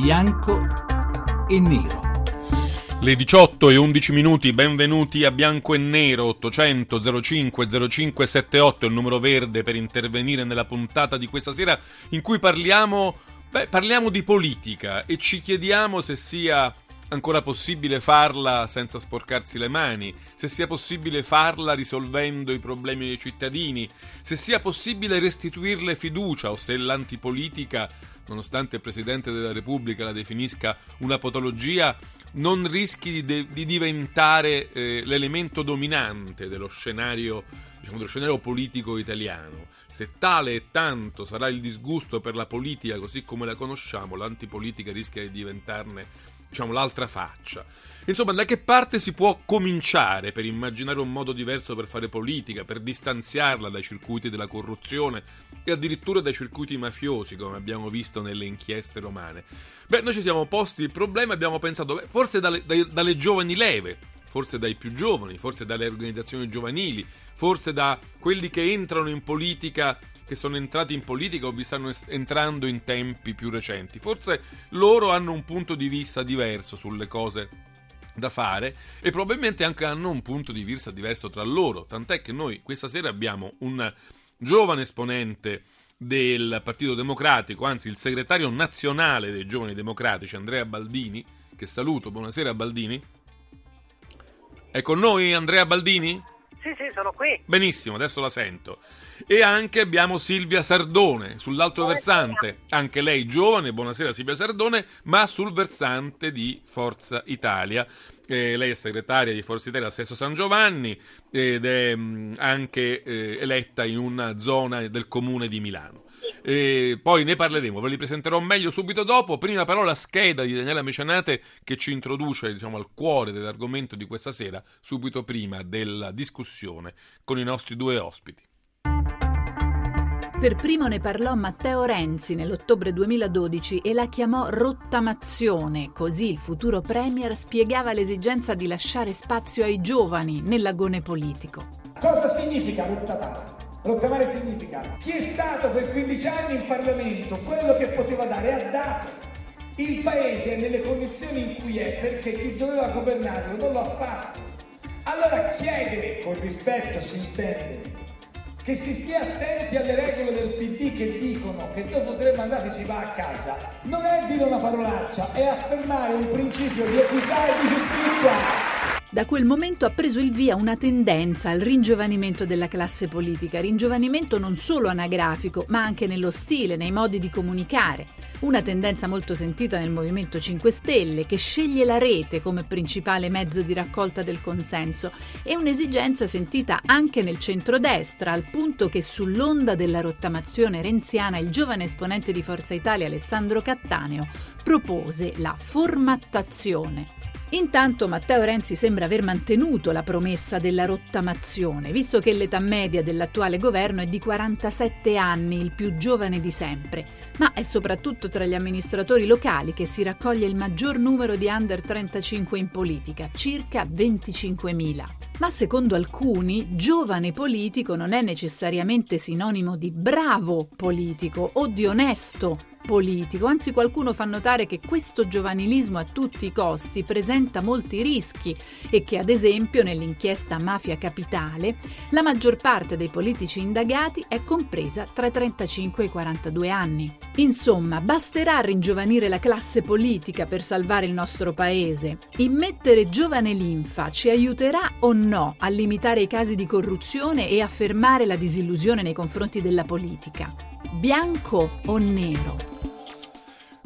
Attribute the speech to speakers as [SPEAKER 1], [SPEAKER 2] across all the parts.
[SPEAKER 1] bianco e nero.
[SPEAKER 2] Le 18 e 11 minuti, benvenuti a Bianco e Nero 800 05 05 78, il numero verde per intervenire nella puntata di questa sera in cui parliamo, beh, parliamo di politica e ci chiediamo se sia ancora possibile farla senza sporcarsi le mani, se sia possibile farla risolvendo i problemi dei cittadini, se sia possibile restituirle fiducia o se l'antipolitica, nonostante il Presidente della Repubblica la definisca una patologia, non rischi di, de- di diventare eh, l'elemento dominante dello scenario, diciamo, dello scenario politico italiano. Se tale e tanto sarà il disgusto per la politica così come la conosciamo, l'antipolitica rischia di diventarne diciamo, l'altra faccia. Insomma, da che parte si può cominciare per immaginare un modo diverso per fare politica, per distanziarla dai circuiti della corruzione e addirittura dai circuiti mafiosi, come abbiamo visto nelle inchieste romane? Beh, noi ci siamo posti il problema e abbiamo pensato, beh, forse dalle, dalle, dalle giovani leve, forse dai più giovani, forse dalle organizzazioni giovanili, forse da quelli che entrano in politica che sono entrati in politica o vi stanno entrando in tempi più recenti. Forse loro hanno un punto di vista diverso sulle cose da fare e probabilmente anche hanno un punto di vista diverso tra loro, tant'è che noi questa sera abbiamo un giovane esponente del Partito Democratico, anzi il segretario nazionale dei giovani democratici, Andrea Baldini, che saluto, buonasera Baldini. È con noi Andrea Baldini?
[SPEAKER 3] Sì, sì, sono qui.
[SPEAKER 2] Benissimo, adesso la sento. E anche abbiamo Silvia Sardone sull'altro buonasera. versante, anche lei giovane, buonasera Silvia Sardone, ma sul versante di Forza Italia. Eh, lei è segretaria di Forza Italia a Sesto San Giovanni ed è mh, mm, anche eh, eletta in una zona del comune di Milano. E poi ne parleremo, ve li presenterò meglio subito dopo. Prima però la scheda di Daniela Mecenate che ci introduce diciamo, al cuore dell'argomento di questa sera, subito prima della discussione con i nostri due ospiti.
[SPEAKER 4] Per primo ne parlò Matteo Renzi nell'ottobre 2012 e la chiamò rottamazione, così il futuro Premier spiegava l'esigenza di lasciare spazio ai giovani nell'agone politico.
[SPEAKER 5] Cosa significa rottamare? Rottamare significa chi è stato per 15 anni in Parlamento quello che poteva dare ha dato. Il paese è nelle condizioni in cui è perché chi doveva governarlo non lo ha fatto. Allora chiedere, con rispetto si intende, che si stia attenti alle regole del PD che dicono che dopo tre mandati si va a casa, non è dire una parolaccia, è affermare un principio di equità e di giustizia.
[SPEAKER 4] Da quel momento ha preso il via una tendenza al ringiovanimento della classe politica, ringiovanimento non solo anagrafico, ma anche nello stile, nei modi di comunicare. Una tendenza molto sentita nel Movimento 5 Stelle, che sceglie la rete come principale mezzo di raccolta del consenso, e un'esigenza sentita anche nel centrodestra, al punto che sull'onda della rottamazione renziana il giovane esponente di Forza Italia Alessandro Cattaneo propose la formattazione Intanto Matteo Renzi sembra aver mantenuto la promessa della rottamazione, visto che l'età media dell'attuale governo è di 47 anni, il più giovane di sempre, ma è soprattutto tra gli amministratori locali che si raccoglie il maggior numero di under 35 in politica, circa 25.000. Ma secondo alcuni, giovane politico non è necessariamente sinonimo di bravo politico o di onesto politico, anzi qualcuno fa notare che questo giovanilismo a tutti i costi presenta molti rischi e che ad esempio nell'inchiesta Mafia Capitale la maggior parte dei politici indagati è compresa tra i 35 e i 42 anni. Insomma, basterà ringiovanire la classe politica per salvare il nostro paese. Immettere giovane linfa ci aiuterà o no a limitare i casi di corruzione e a fermare la disillusione nei confronti della politica? Bianco o nero?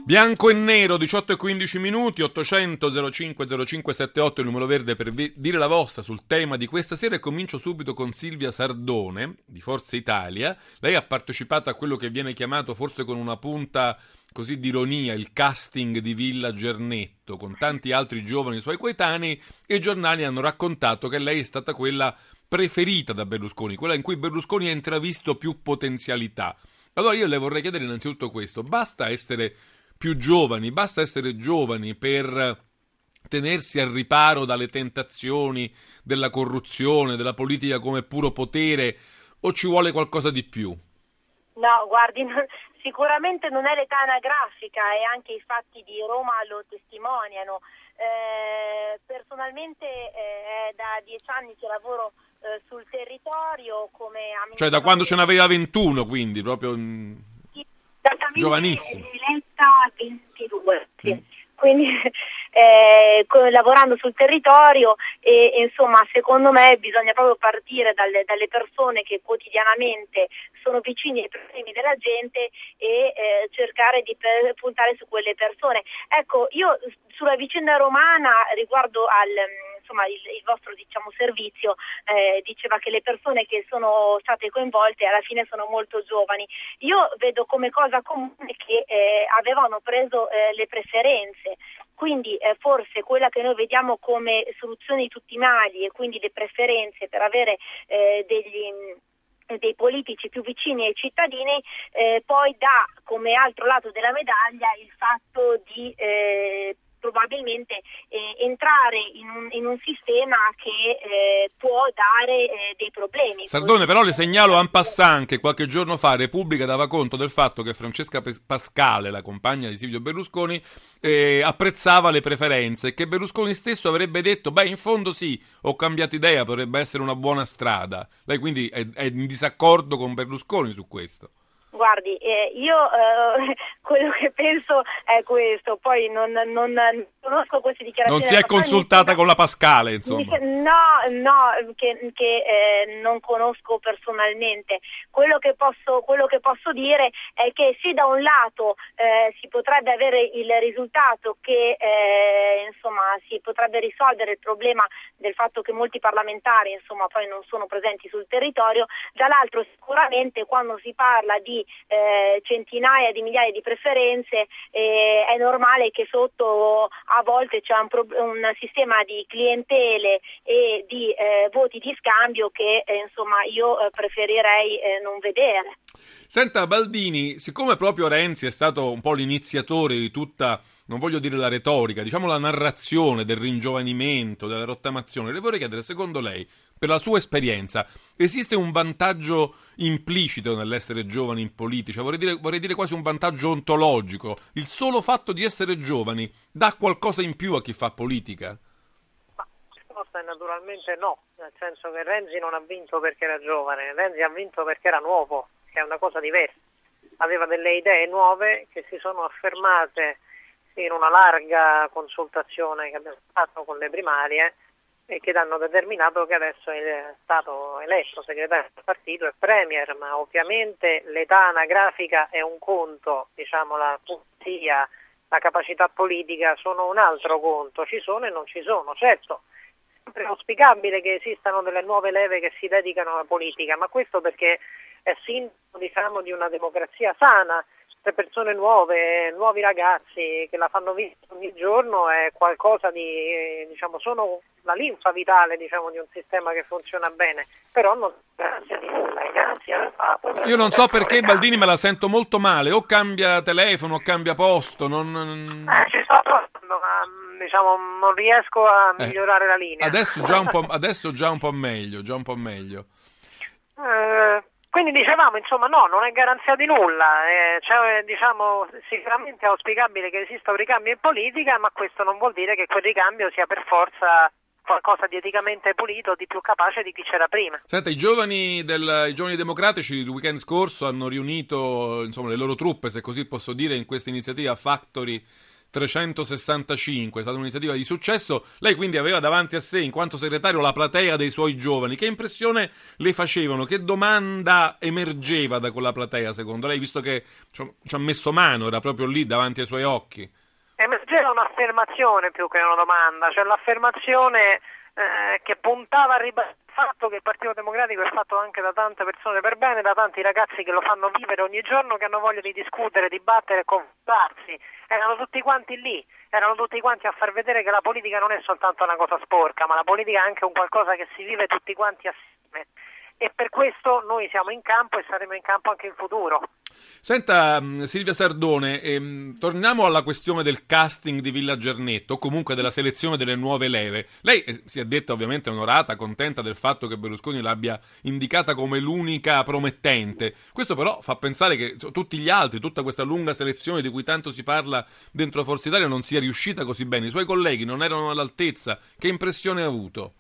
[SPEAKER 2] Bianco e nero, 18 e 15 minuti, 800 05 0578 il numero verde per vi- dire la vostra sul tema di questa sera e comincio subito con Silvia Sardone di Forza Italia. Lei ha partecipato a quello che viene chiamato forse con una punta così di ironia il casting di Villa Gernetto con tanti altri giovani suoi coetanei e i giornali hanno raccontato che lei è stata quella preferita da Berlusconi, quella in cui Berlusconi ha intravisto più potenzialità. Allora io le vorrei chiedere innanzitutto questo, basta essere più giovani, basta essere giovani per tenersi al riparo dalle tentazioni della corruzione, della politica come puro potere o ci vuole qualcosa di più?
[SPEAKER 3] No, guardi, sicuramente non è l'età anagrafica e anche i fatti di Roma lo testimoniano. Eh, personalmente eh, è da dieci anni che lavoro eh, sul territorio come amministratore.
[SPEAKER 2] Cioè da quando ce n'aveva 21, quindi proprio mm, giovanissimo.
[SPEAKER 3] Eletta 22, sì. Mm. Quindi eh, lavorando sul territorio e, e, insomma secondo me bisogna proprio partire dalle, dalle, persone che quotidianamente sono vicini ai problemi della gente e eh, cercare di per, puntare su quelle persone. Ecco, io sulla vicenda romana riguardo al insomma il, il vostro diciamo, servizio eh, diceva che le persone che sono state coinvolte alla fine sono molto giovani. Io vedo come cosa comune che eh, avevano preso eh, le preferenze, quindi eh, forse quella che noi vediamo come soluzione di tutti i mali e quindi le preferenze per avere eh, degli dei politici più vicini ai cittadini, eh, poi dà come altro lato della medaglia il fatto di eh, probabilmente eh, entrare in un, in un, sistema che eh, può dare eh, dei problemi.
[SPEAKER 2] Sardone, però le segnalo en passant che qualche giorno fa Repubblica dava conto del fatto che Francesca Pascale, la compagna di Silvio Berlusconi, eh, apprezzava le preferenze e che Berlusconi stesso avrebbe detto, beh, in fondo sì, ho cambiato idea, potrebbe essere una buona strada. Lei quindi è, è in disaccordo con Berlusconi su questo?
[SPEAKER 3] Guardi, eh, io eh, quello che penso è questo, poi non, non, non conosco queste dichiarazioni.
[SPEAKER 2] Non si è consultata mi... con la Pascale, insomma.
[SPEAKER 3] No, no, che, che eh, non conosco personalmente. Quello che, posso, quello che, posso, dire è che sì, da un lato eh, si potrebbe avere il risultato che eh, insomma, si potrebbe risolvere il problema del fatto che molti parlamentari insomma, poi non sono presenti sul territorio, dall'altro sicuramente quando si parla di eh, centinaia di migliaia di preferenze, eh, è normale che sotto a volte c'è un, pro- un sistema di clientele e di eh, voti di scambio che eh, insomma io eh, preferirei eh, non vedere.
[SPEAKER 2] Senta Baldini, siccome proprio Renzi è stato un po' l'iniziatore di tutta non voglio dire la retorica, diciamo la narrazione del ringiovanimento, della rottamazione, le vorrei chiedere, secondo lei, per la sua esperienza, esiste un vantaggio implicito nell'essere giovani in politica? Vorrei dire, vorrei dire quasi un vantaggio ontologico. Il solo fatto di essere giovani dà qualcosa in più a chi fa politica?
[SPEAKER 6] Naturalmente no, nel senso che Renzi non ha vinto perché era giovane, Renzi ha vinto perché era nuovo, che è una cosa diversa. Aveva delle idee nuove che si sono affermate in una larga consultazione che abbiamo fatto con le primarie e che hanno determinato che adesso è stato eletto segretario del partito e premier, ma ovviamente l'età anagrafica è un conto, diciamo la pulizia, la capacità politica sono un altro conto, ci sono e non ci sono, certo. È auspicabile che esistano delle nuove leve che si dedicano alla politica, ma questo perché è sintomo diciamo, di una democrazia sana persone nuove, nuovi ragazzi che la fanno vivere ogni giorno è qualcosa di, diciamo, sono la linfa vitale diciamo, di un sistema che funziona bene, però non grazie di nulla, grazie al fatto.
[SPEAKER 2] Io non so perché Baldini me la sento molto male, o cambia telefono o cambia posto, non...
[SPEAKER 6] Eh, ci sto provando, ma diciamo, non riesco a eh, migliorare la linea.
[SPEAKER 2] Adesso già un po', adesso già un po' meglio, già un po' meglio.
[SPEAKER 6] Eh, quindi dicevamo, insomma, no, non è garanzia di nulla, eh, cioè, diciamo, sicuramente è auspicabile che esista un ricambio in politica, ma questo non vuol dire che quel ricambio sia per forza qualcosa di eticamente pulito, di più capace di chi c'era prima.
[SPEAKER 2] Senta, i giovani, del, i giovani democratici il weekend scorso hanno riunito insomma, le loro truppe, se così posso dire, in questa iniziativa Factory 365, è stata un'iniziativa di successo. Lei quindi aveva davanti a sé, in quanto segretario, la platea dei suoi giovani. Che impressione le facevano? Che domanda emergeva da quella platea, secondo lei, visto che ci ha messo mano, era proprio lì davanti ai suoi occhi?
[SPEAKER 6] Emergeva un'affermazione più che una domanda, cioè l'affermazione eh, che puntava a ribadire fatto che il Partito Democratico è fatto anche da tante persone per bene, da tanti ragazzi che lo fanno vivere ogni giorno, che hanno voglia di discutere, dibattere e confrontarsi. Erano tutti quanti lì, erano tutti quanti a far vedere che la politica non è soltanto una cosa sporca, ma la politica è anche un qualcosa che si vive tutti quanti assieme. E per questo noi siamo in campo e saremo in campo anche in futuro.
[SPEAKER 2] Senta Silvia Sardone, ehm, torniamo alla questione del casting di Villa Gernetto, comunque della selezione delle nuove leve. Lei eh, si è detta ovviamente onorata, contenta del fatto che Berlusconi l'abbia indicata come l'unica promettente. Questo però fa pensare che tutti gli altri, tutta questa lunga selezione di cui tanto si parla dentro Forza Italia non sia riuscita così bene. I suoi colleghi non erano all'altezza. Che impressione ha avuto?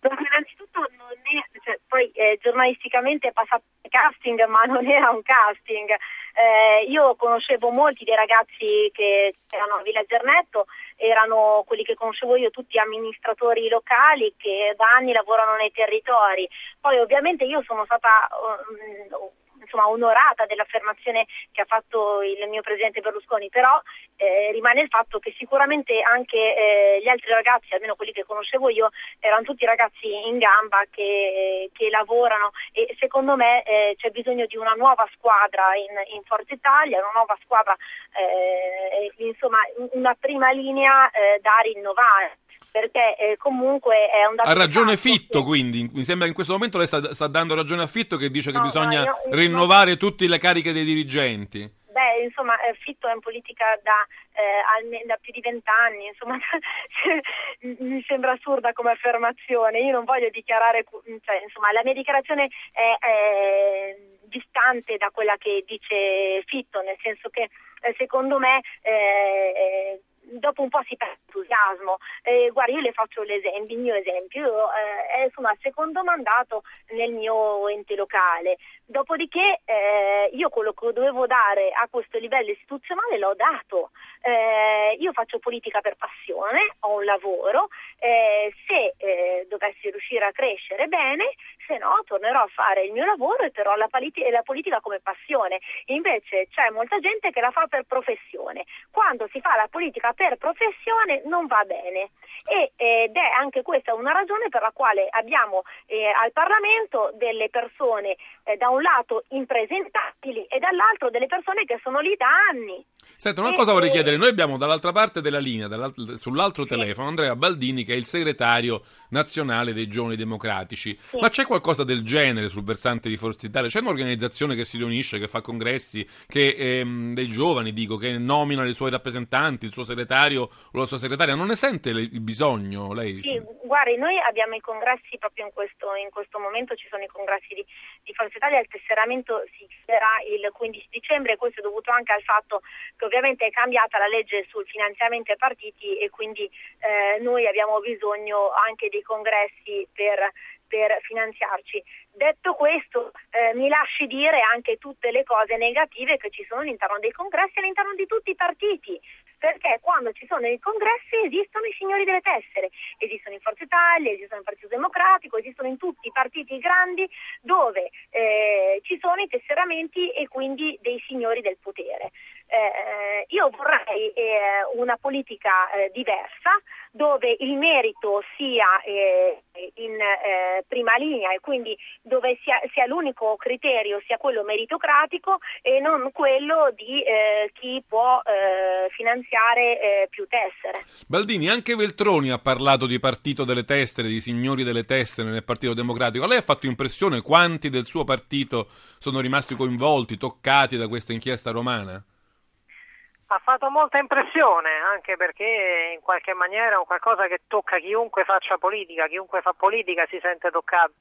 [SPEAKER 3] Innanzitutto non è, cioè, poi eh, giornalisticamente è passato casting, ma non era un casting. Eh, io conoscevo molti dei ragazzi che erano a Villa Gernetto, erano quelli che conoscevo io, tutti amministratori locali che da anni lavorano nei territori. Poi ovviamente io sono stata um, insomma, onorata dell'affermazione che ha fatto il mio presidente Berlusconi, però eh, rimane il fatto che sicuramente anche eh, gli altri ragazzi, almeno quelli che conoscevo io, erano tutti ragazzi in gamba che, che lavorano e secondo me eh, c'è bisogno di una nuova squadra in, in Forza Italia, una nuova squadra, eh, insomma una prima linea eh, da rinnovare perché eh, comunque è un dato
[SPEAKER 2] ha ragione Fitto che... quindi. Mi sembra che in questo momento lei sta, sta dando ragione a Fitto che dice no, che bisogna no, io, rinnovare no. tutte le cariche dei dirigenti.
[SPEAKER 3] Beh insomma eh, Fitto è in politica da, eh, da più di vent'anni insomma mi sembra assurda come affermazione. Io non voglio dichiarare cioè, insomma la mia dichiarazione è, è distante da quella che dice Fitto nel senso che eh, secondo me eh, dopo un po' si perde entusiasmo. Eh, guarda, io le faccio l'esempio, il mio esempio, io eh, sono secondo mandato nel mio ente locale, dopodiché eh, io quello che dovevo dare a questo livello istituzionale l'ho dato. Eh, io faccio politica per passione, ho un lavoro, eh, se eh, dovessi riuscire a crescere bene, se no tornerò a fare il mio lavoro e terrò la, politi- la politica come passione. Invece c'è molta gente che la fa per professione. Quando si fa la politica per professione non va bene e, ed è anche questa una ragione per la quale abbiamo eh, al Parlamento delle persone eh, da un lato impresentabili e dall'altro delle persone che sono lì da anni.
[SPEAKER 2] Senta, una e, cosa vorrei chiedere, noi abbiamo dall'altra parte della linea, sull'altro sì. telefono, Andrea Baldini che è il segretario nazionale dei giovani democratici, sì. ma c'è qualcosa del genere sul versante di Forza Italia? C'è un'organizzazione che si riunisce, che fa congressi, che ehm, dei giovani, dico, che nomina i suoi rappresentanti, il suo segretario? Segretario o la sua segretaria, non ne sente il bisogno lei?
[SPEAKER 3] Sì, guardi, noi abbiamo i congressi proprio in questo, in questo momento, ci sono i congressi di, di Forza Italia, il tesseramento si chiuderà il 15 dicembre questo è dovuto anche al fatto che ovviamente è cambiata la legge sul finanziamento ai partiti e quindi eh, noi abbiamo bisogno anche dei congressi per per finanziarci. Detto questo, eh, mi lasci dire anche tutte le cose negative che ci sono all'interno dei congressi e all'interno di tutti i partiti perché quando ci sono i congressi esistono i signori delle tessere, esistono in Forza Italia, esistono in Partito Democratico, esistono in tutti i partiti grandi dove eh, ci sono i tesseramenti e quindi dei signori del potere. Eh, io vorrei eh, una politica eh, diversa dove il merito sia eh, in eh, prima linea e quindi dove sia, sia, l'unico criterio sia quello meritocratico e non quello di eh, chi può finanziare più tessere.
[SPEAKER 2] Baldini, anche Veltroni ha parlato di partito delle tessere, di signori delle tessere nel Partito Democratico. A lei ha fatto impressione quanti del suo partito sono rimasti coinvolti, toccati da questa inchiesta romana?
[SPEAKER 6] Ha fatto molta impressione, anche perché in qualche maniera è un qualcosa che tocca chiunque faccia politica, chiunque fa politica si sente toccato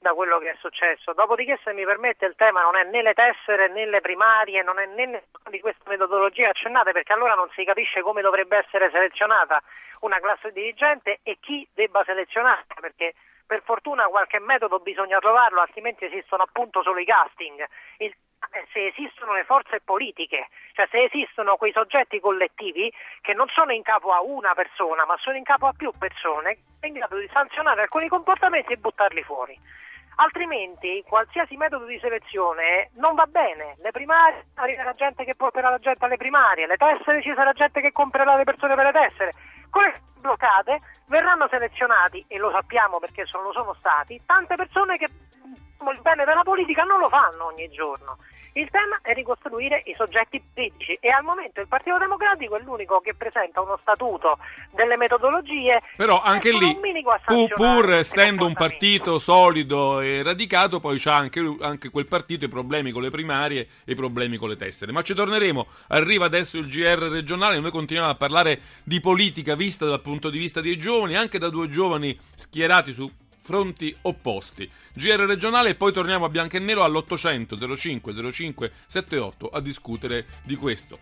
[SPEAKER 6] da quello che è successo. Dopodiché, se mi permette, il tema non è né le tessere né le primarie, non è né di queste metodologie accennate, perché allora non si capisce come dovrebbe essere selezionata una classe dirigente e chi debba selezionarla, perché per fortuna qualche metodo bisogna trovarlo, altrimenti esistono appunto solo i casting. Il eh, se esistono le forze politiche, cioè se esistono quei soggetti collettivi che non sono in capo a una persona, ma sono in capo a più persone, in grado di sanzionare alcuni comportamenti e buttarli fuori. Altrimenti qualsiasi metodo di selezione non va bene. Le primarie arriverà gente che porterà la gente alle primarie, le tessere ci sarà gente che comprerà le persone per le tessere. Queste bloccate verranno selezionati, e lo sappiamo perché lo sono stati, tante persone che il bene della politica non lo fanno ogni giorno. Il tema è ricostruire i soggetti politici e al momento il Partito Democratico è l'unico che presenta uno statuto delle metodologie.
[SPEAKER 2] Però anche lì, pur, pur essendo un partito solido e radicato, poi c'ha anche, anche quel partito i problemi con le primarie e i problemi con le tessere. Ma ci torneremo. Arriva adesso il GR regionale, noi continuiamo a parlare di politica vista dal punto di vista dei giovani, anche da due giovani schierati su fronti opposti. GR regionale e poi torniamo a bianco e nero all'800 05 05 78 a discutere di questo.